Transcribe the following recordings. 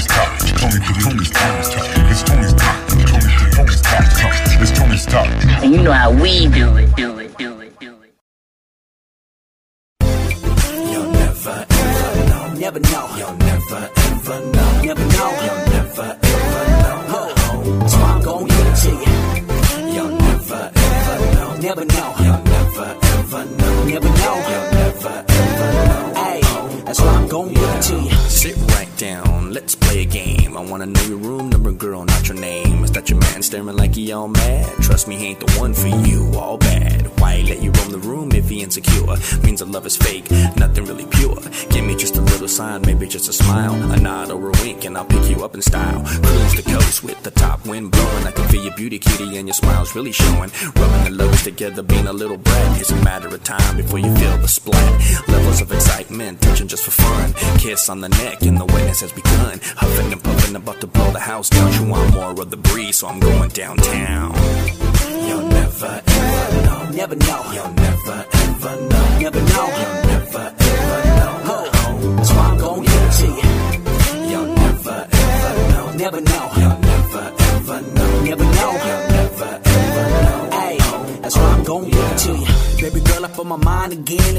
Tony's talk. Tony, Tony's Tony's talk. It's Tony's talk. Tony, Tony's talk. It's Tony's talk. And you know how we do it, do it, do it, do it. You'll never ever know. Never know. You'll never ever know. Never know. You'll never ever know. Oh, so I'm gon' give it to you. You'll never ever know. Never know. You'll never ever know. Never know. You'll never ever know. Hey, that's why I'm gon' give it to you. Sit right let's play a game. I wanna know your room number, girl, not your name. Is that your man staring like he all mad? Trust me, he ain't the one for you, all bad. He let you roam the room if he insecure? Means the love is fake, nothing really pure. Give me just a little sign, maybe just a smile, a nod or a wink, and I'll pick you up in style. Cruise the coast with the top wind blowing. I can feel your beauty, kitty, and your smile's really showing. Rubbing the lows together, being a little brat. It's a matter of time before you feel the splat. Levels of excitement, touching just for fun. Kiss on the neck, and the witness has begun. Huffing and puffing, about to blow the house down. You want more of the breeze, so I'm going downtown. You'll never know. Never know. You'll never ever know. Never know. You'll never ever know. Oh, that's why I'm gon' give it to you. You'll never ever know. Never know. You'll never ever know. Never know. You'll never ever know. Hey, that's why I'm gon' give it to you. Baby girl up on my mind again.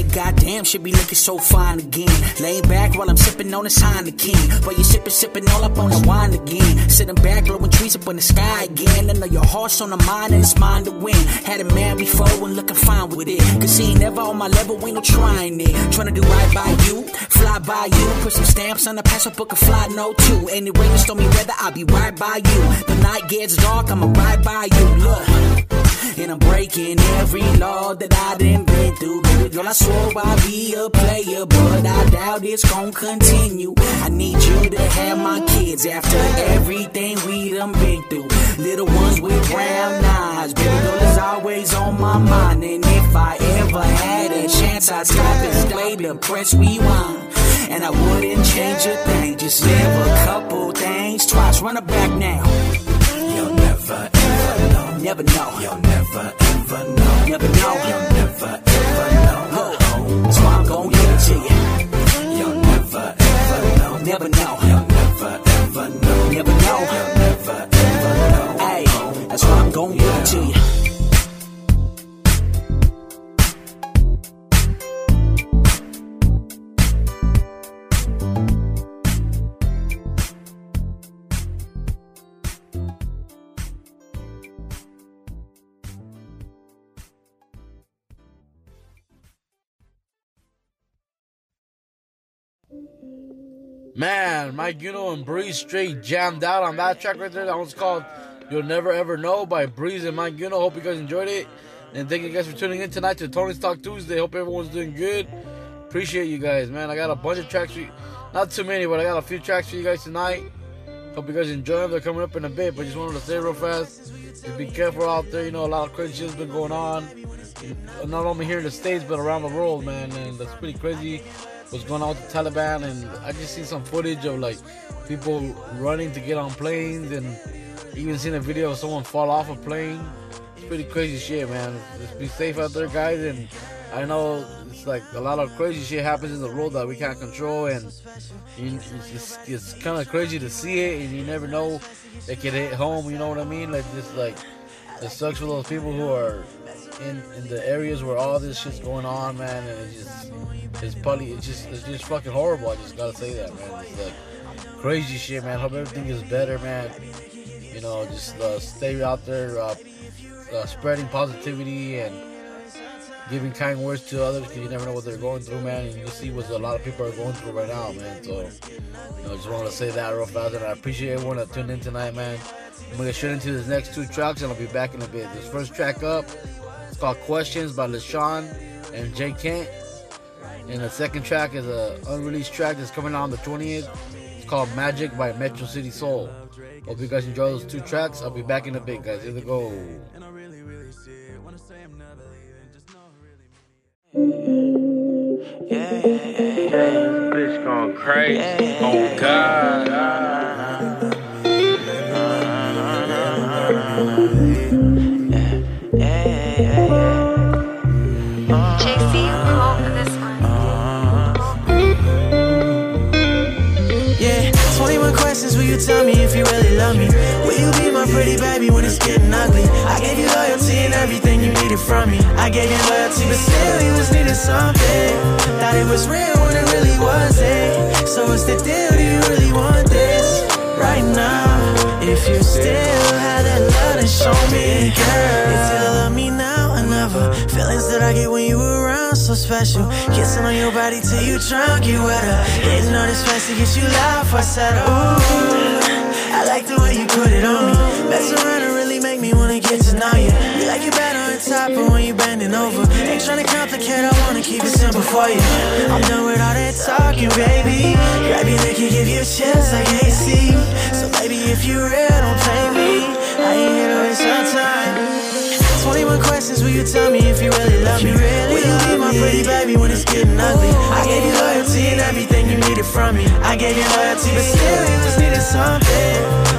And goddamn, be looking so fine again. Laying back while I'm sipping on this Heineken. But you sipping, sipping all up on the wine again. Sitting back, blowing trees up in the sky again. I know your heart's on the mind and it's mine to win. Had a man before and looking fine with it. Cause he ain't never on my level, ain't no trying it. Trying to do right by you, fly by you. Put some stamps on the passport, book a fly no two. Any rain or stormy weather, I'll be right by you. The night gets dark, I'ma ride by you. Look. And I'm breaking every law that I done been through. Baby girl, I swore I'd be a player, but I doubt it's gon' continue. I need you to have my kids after everything we done been through. Little ones with brown eyes, baby girl is always on my mind. And if I ever had a chance, I'd stop and play the press rewind. And I wouldn't change a thing, just live a couple things twice. Run it back now. Never know. You'll never ever know. Never know. You'll Man, Mic Uno and Breez straight jammed out on that track right there. That one's called You'll Never Ever Know by Breez and Mic Uno. Hope you guys enjoyed it. And thank you guys for tuning in tonight to Tony's Talk Tuesday. Hope everyone's doing good. Appreciate you guys, man. I got a bunch of tracks for you. Not too many, but I got a few tracks for you guys tonight. Hope you guys enjoy them. They're coming up in a bit, but just wanted to say real fast. Just be careful out there. You know, a lot of crazy shit's been going on. Not only here in the States, but around the world, man. And that's pretty crazy what's going with the Taliban. And I just seen some footage of like people running to get on planes and even seen a video of someone fall off a plane. It's pretty crazy shit, man. Just be safe out there, guys. And I know it's like a lot of crazy shit happens in the world that we can't control, and it's, it's kind of crazy to see it, and you never know it could hit home. You know what I mean? Like just like it sucks for those people who are in, in the areas where all this shit's going on, man. And it's just it's probably it's just it's just fucking horrible. I just gotta say that, man. It's like crazy shit, man. Hope everything is better, man. You know, just uh, stay out there, uh, uh, spreading positivity and giving kind words to others because you never know what they're going through, man. And you see what a lot of people are going through right now, man. So, you know, just want to say that real fast. And I appreciate everyone that tuned in tonight, man. I'm gonna get straight into this next two tracks, and I'll be back in a bit. This first track up, called "Questions" by Leshon and J Kent. And the second track is a unreleased track that's coming out on the 20th. It's called Magic by Metro City Soul. Hope you guys enjoy those two tracks. I'll be back in a bit, guys. Here we go. Yeah, yeah, yeah. Bitch going crazy. Tell me if you really love me? Will you be my pretty baby when it's getting ugly? I gave you loyalty and everything you needed from me. I gave you loyalty, but still you was needing something. Thought it was real when it really wasn't. So what's the deal? Do you really want this right now? If you still had that love, then show me, girl. You love me now or never. Feelings that I get when you around, so special. Kissing on your body till you drunk, you wetter. Hitting on this fast to get you loud for settle. Ooh, I like the way you put it on me. Mess around and really make me wanna get to know you. You like it better on top, but when you bending over, ain't trying to complicate. I wanna keep it simple for you. I'm done with all that talking, baby. Grab your neck and give you chills like AC. So baby, if you real, don't play me. I ain't here to waste your time. 21 questions, will you tell me if you really love me? Needed from me. I gave you loyalty, but still you was needing something.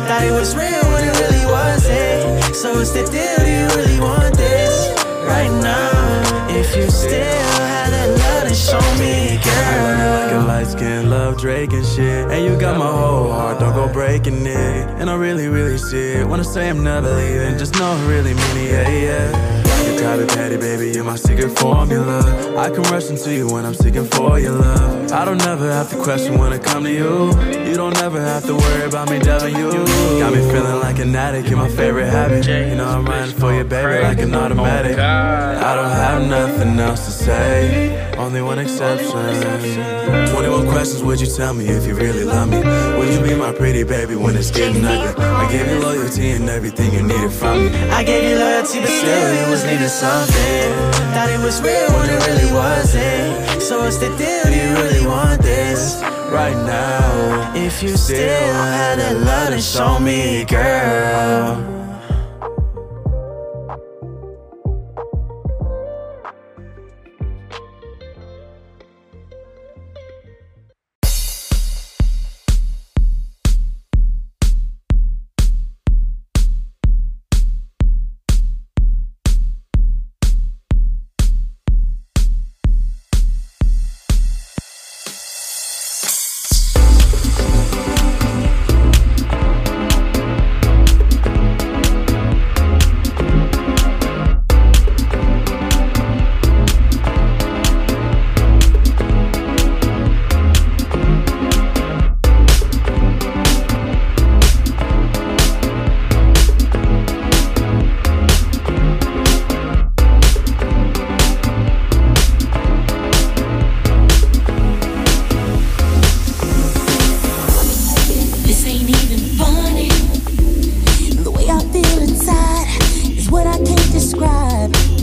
Thought it was real when it really wasn't. So it's the deal? Do you really want this right now? If you still had that love, then show me, girl. Like light skin, love Drake and shit. And you got my whole heart, don't go breaking it. And I really, really see it. Wanna say I'm never leaving, just know I really mean it, yeah, yeah. Type of patty, baby, you're my secret formula. I can rush into you when I'm seeking for your love. I don't ever have to question when I come to you. You don't ever have to worry about me loving you. Got me feeling like an addict, you're my favorite habit. You know I'm riding for you, baby, like an automatic. I don't have nothing else to say, only one exception. 21 questions, would you tell me if you really love me? Will you be my pretty baby when it's getting ugly? I gave you loyalty and everything you needed from me. I gave you loyalty, but still you was needing something. Thought it was real when it really wasn't. So what's the deal? Do you really want this right now? If you still had that love, then show me, girl.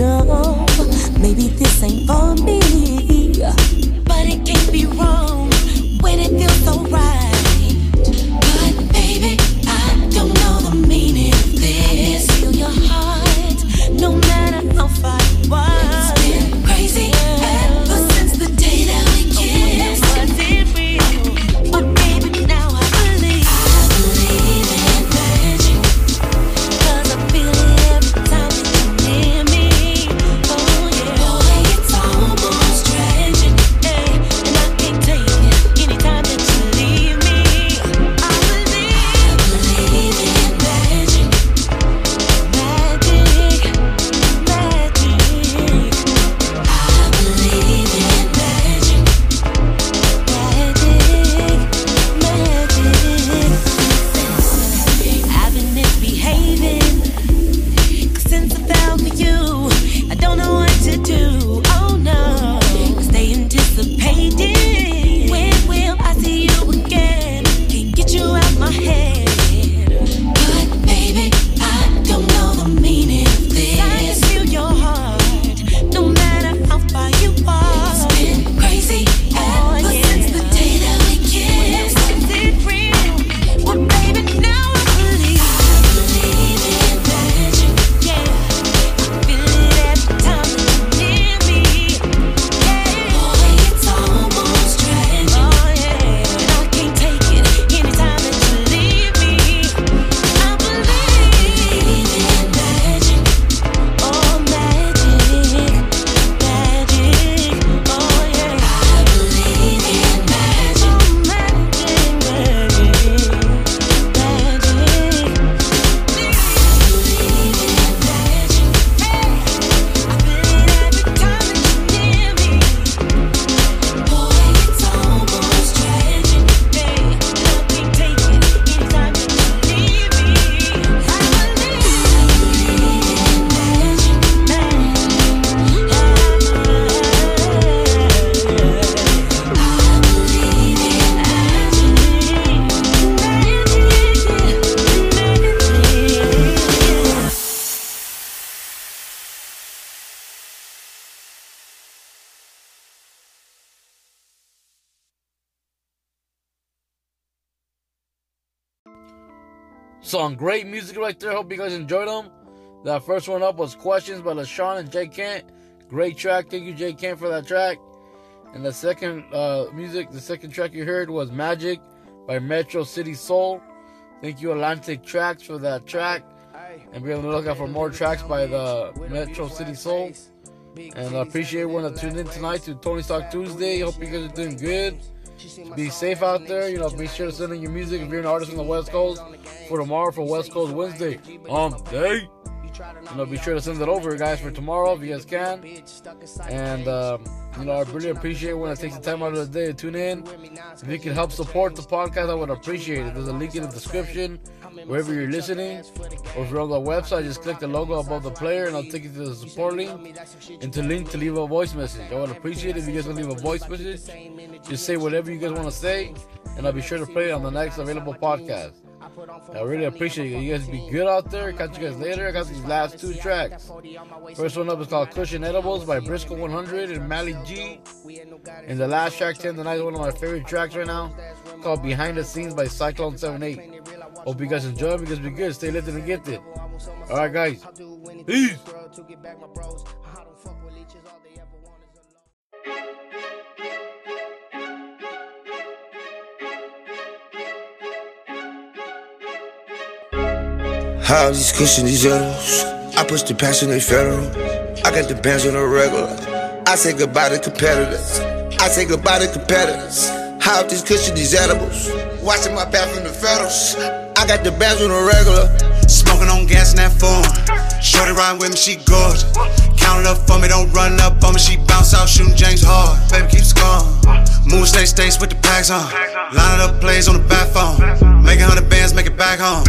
Maybe this ain't for Some great music right there. Hope you guys enjoyed them. That first one up was Questions by Leshon and J Kent. Great track. Thank you, J Kent, for that track. And the second uh, music, the second track you heard was Magic by Metro City Soul. Thank you, Atlantic Tracks, for that track. And be on the lookout for more tracks by the Metro City Soul. And I appreciate everyone that tuned in tonight to Tony's Talk Tuesday. Hope you guys are doing good. Be safe out there. You know, be sure to send in your music if you're an artist from the West Coast for tomorrow for West Coast Wednesday. Um, day. You know, be sure to send it over, guys, for tomorrow if you guys can. And, um, you know, I really appreciate when it takes the time out of the day to tune in. If you can help support the podcast, I would appreciate it. There's a link in the description wherever you're listening. Or if you're on the website, just click the logo above the player and I'll take you to the support link and to link to leave a voice message. I would appreciate it if you guys can leave a voice message. Just say whatever you guys want to say, and I'll be sure to play it on the next available podcast. I really appreciate it. You guys be good out there. Catch you guys later. I got these last two tracks. First one up is called Kush and Edibles by Brisko 100 and Mally G. And the last track, 10 tonight, is one of my favorite tracks right now, called Behind the Scenes by Syklone 78. Hope you guys enjoy because be good. Stay lifted and gifted. Alright, guys. Peace. How these cushion these edibles? I push the passion, they federal. I got the bands on the regular. I say goodbye to competitors. I say goodbye to competitors. How these cushion these edibles? Watching my back from the federals. I got the bands on the regular. Smoking on gas in that phone. Shorty riding with me, she gorgeous. Count up for me, don't run up on me. She bounce out, shooting James hard. Baby, keeps scoring. Move state states with the packs on. Lining up plays on the back phone. Make Making hundred bands, make it back home.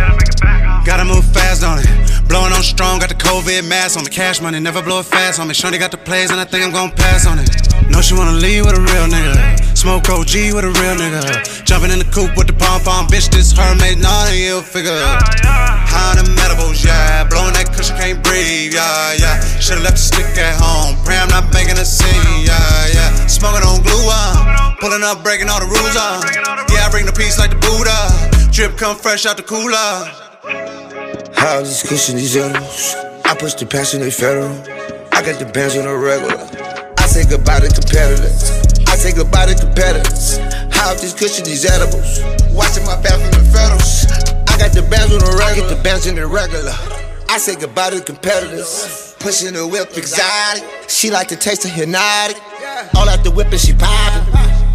Gotta move fast on it. Blowing on strong, got the COVID mask on the cash money. Never blow it fast on me. Shorty got the plays, and I think I'm gon' pass on it. Know she wanna leave with a real nigga. Smoke OG with a real nigga. Jumping in the coupe with the pom pom. Bitch, this her made not a ill figure. High on the medibles, yeah. Blowing that cushion, can't breathe, yeah, yeah. Should've left the stick at home. Pray I'm not making a scene, yeah, yeah. Smoking on glue, uh. Pulling up, breaking all the rules, uh. Yeah, I bring the peace like the Buddha. Drip come fresh out the cooler. How these cushion these edibles? I push the passion, they federal. I got the bands on the regular. I say goodbye to competitors. I say goodbye to competitors. How these cushion these edibles? Watching my back from the federals. I got the bands on the regular. I get the bands in the regular. I say goodbye to competitors. Pushing the whip exotic. She like the taste of hypnotic. All out the whip and she poppin'.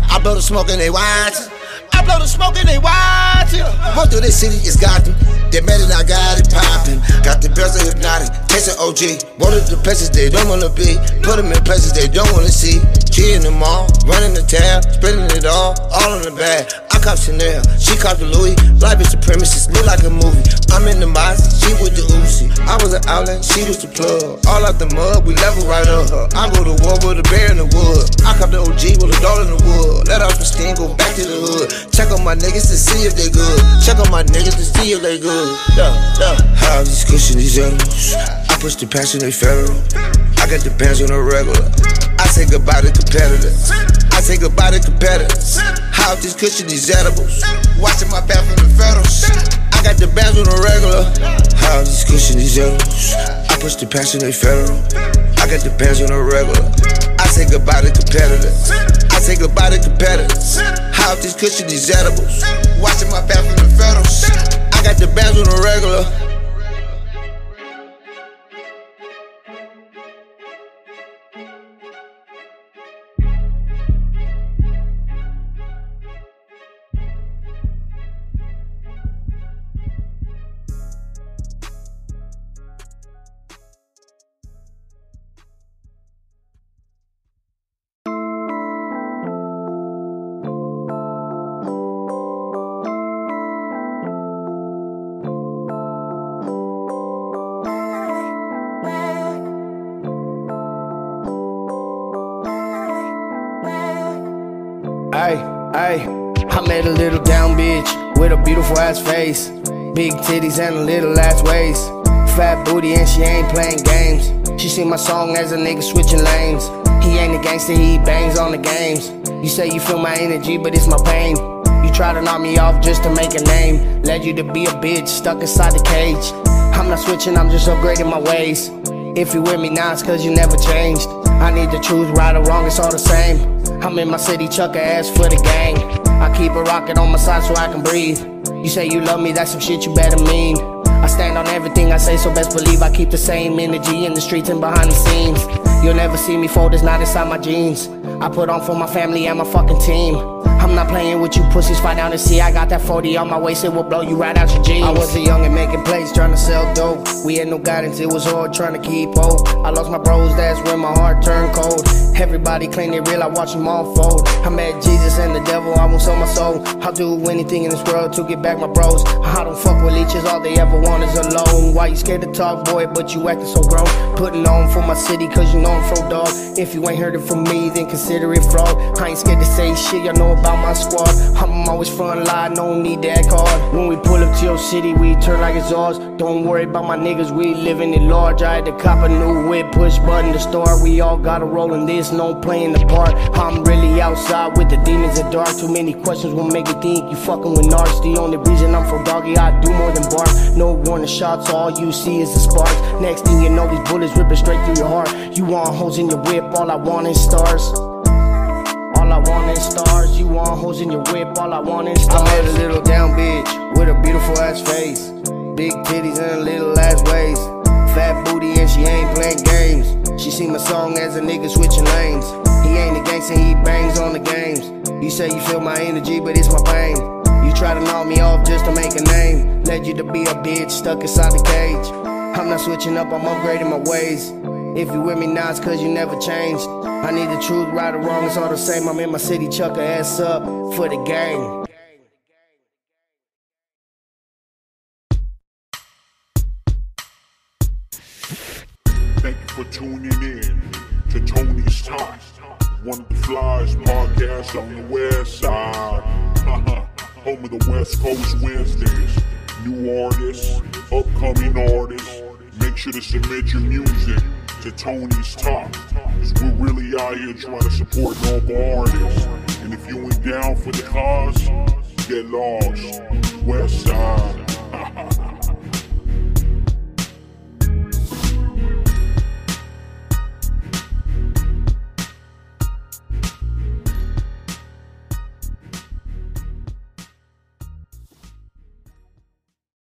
I blow the smoke and they watchin'. I blow the smoke and they watchin'. Most of this city is Gotham. They mad and I got it poppin'. Got the bells of hypnotic. Tasting OG. One of the places they don't wanna be. Put them in places they don't wanna see. G in the mall. Running the tab. Spending it all. All on the bag. I cop Chanel. She cop the Louis. Life is supremacist. Look like a movie. I'm in the Mazda. She with the Uzi. I was an outlet. She was the plug. All out the mud. We level right up. I go to war with a bear in the wood. I cop the OG with a doll in the wood. Let off the steam. Go back to the hood. Check on my niggas to see if they good. Check on my niggas to see if they good. Yeah, yeah. How these cushion these edibles? I push the passion, they federal. I got the bands on the regular. I say goodbye to competitors. I say goodbye to competitors. How these cushion these edibles? Watching my back from the federals. I got the bands on the regular. How these cushion these edibles? I push the passion, they federal. I got the bands on the regular. I say goodbye to competitors. I say goodbye to competitors. How these cushion these edibles? Watching my back from the federals. I got the bands on the regular. I met a little down bitch with a beautiful ass face. Big titties and a little ass waist. Fat booty and she ain't playing games. She sing my song as a nigga switching lanes. He ain't a gangster, he bangs on the games. You say you feel my energy, but it's my pain. You try to knock me off just to make a name. Led you to be a bitch stuck inside the cage. I'm not switching, I'm just upgrading my ways. If you with me now, it's cause you never changed. I need to choose right or wrong, it's all the same. I'm in my city, chuck ass for the gang. I keep a rocket on my side so I can breathe. You say you love me, that's some shit you better mean. I stand on everything I say, so best believe I keep the same energy in the streets and behind the scenes. You'll never see me fold, it's not inside my jeans. I put on for my family and my fucking team. I'm not playing with you pussies, fight out and see. I got that 40 on my waist, it will blow you right out your jeans. I was a young and making plays, trying to sell dope. We had no guidance, it was hard trying to keep hope. I lost my bros, that's when my heart turned cold. Everybody claim they real, I watch them all fold. I met Jesus and the devil, I won't sell my soul. I'll do anything in this world to get back my bros. I don't fuck with leeches, all they ever want is alone. Why you scared to talk, boy, but you acting so grown? Putting on for my city, cause you know I'm from dog. If you ain't heard it from me, then consider it fraud. I ain't scared to say shit, y'all know about my squad. I'm always front line, no need that act hard. When we pull up to your city, we turn like it's ours. Don't worry about my niggas, we living it large. I had to cop a new whip, push button to start. We all gotta roll in this, no playing the part. I'm really outside with the demons at dark. Too many questions will make you think you fucking with narcs. The only reason I'm from doggy, I do more than bark. No warning shots, all you see is the sparks. Next thing you know, these bullets ripping straight through your heart. You want holes in your whip, all I want is stars. All I want is stars. You want hoes in your whip, all I want is stars. I met a little down bitch with a beautiful ass face. Big titties and a little ass waist. Fat booty and she ain't playing games. She sing my song as a nigga switching lanes. He ain't a gangster, he bangs on the games. You say you feel my energy, but it's my pain. You try to knock me off just to make a name. Led you to be a bitch stuck inside the cage. I'm not switching up, I'm upgrading my ways. If you with me now, it's cause you never changed. I need the truth, right or wrong, it's all the same. I'm in my city, chuck her ass up for the gang. Thank you for tuning in to Tony's Talk, one of the flyest podcasts on the west side. Home of the West Coast Wednesdays. New artists, upcoming artists. Make sure to submit your music to Tony's Talk. Cause we're really out here trying to support local artists. And if you ain't down for the cause, get lost. West side.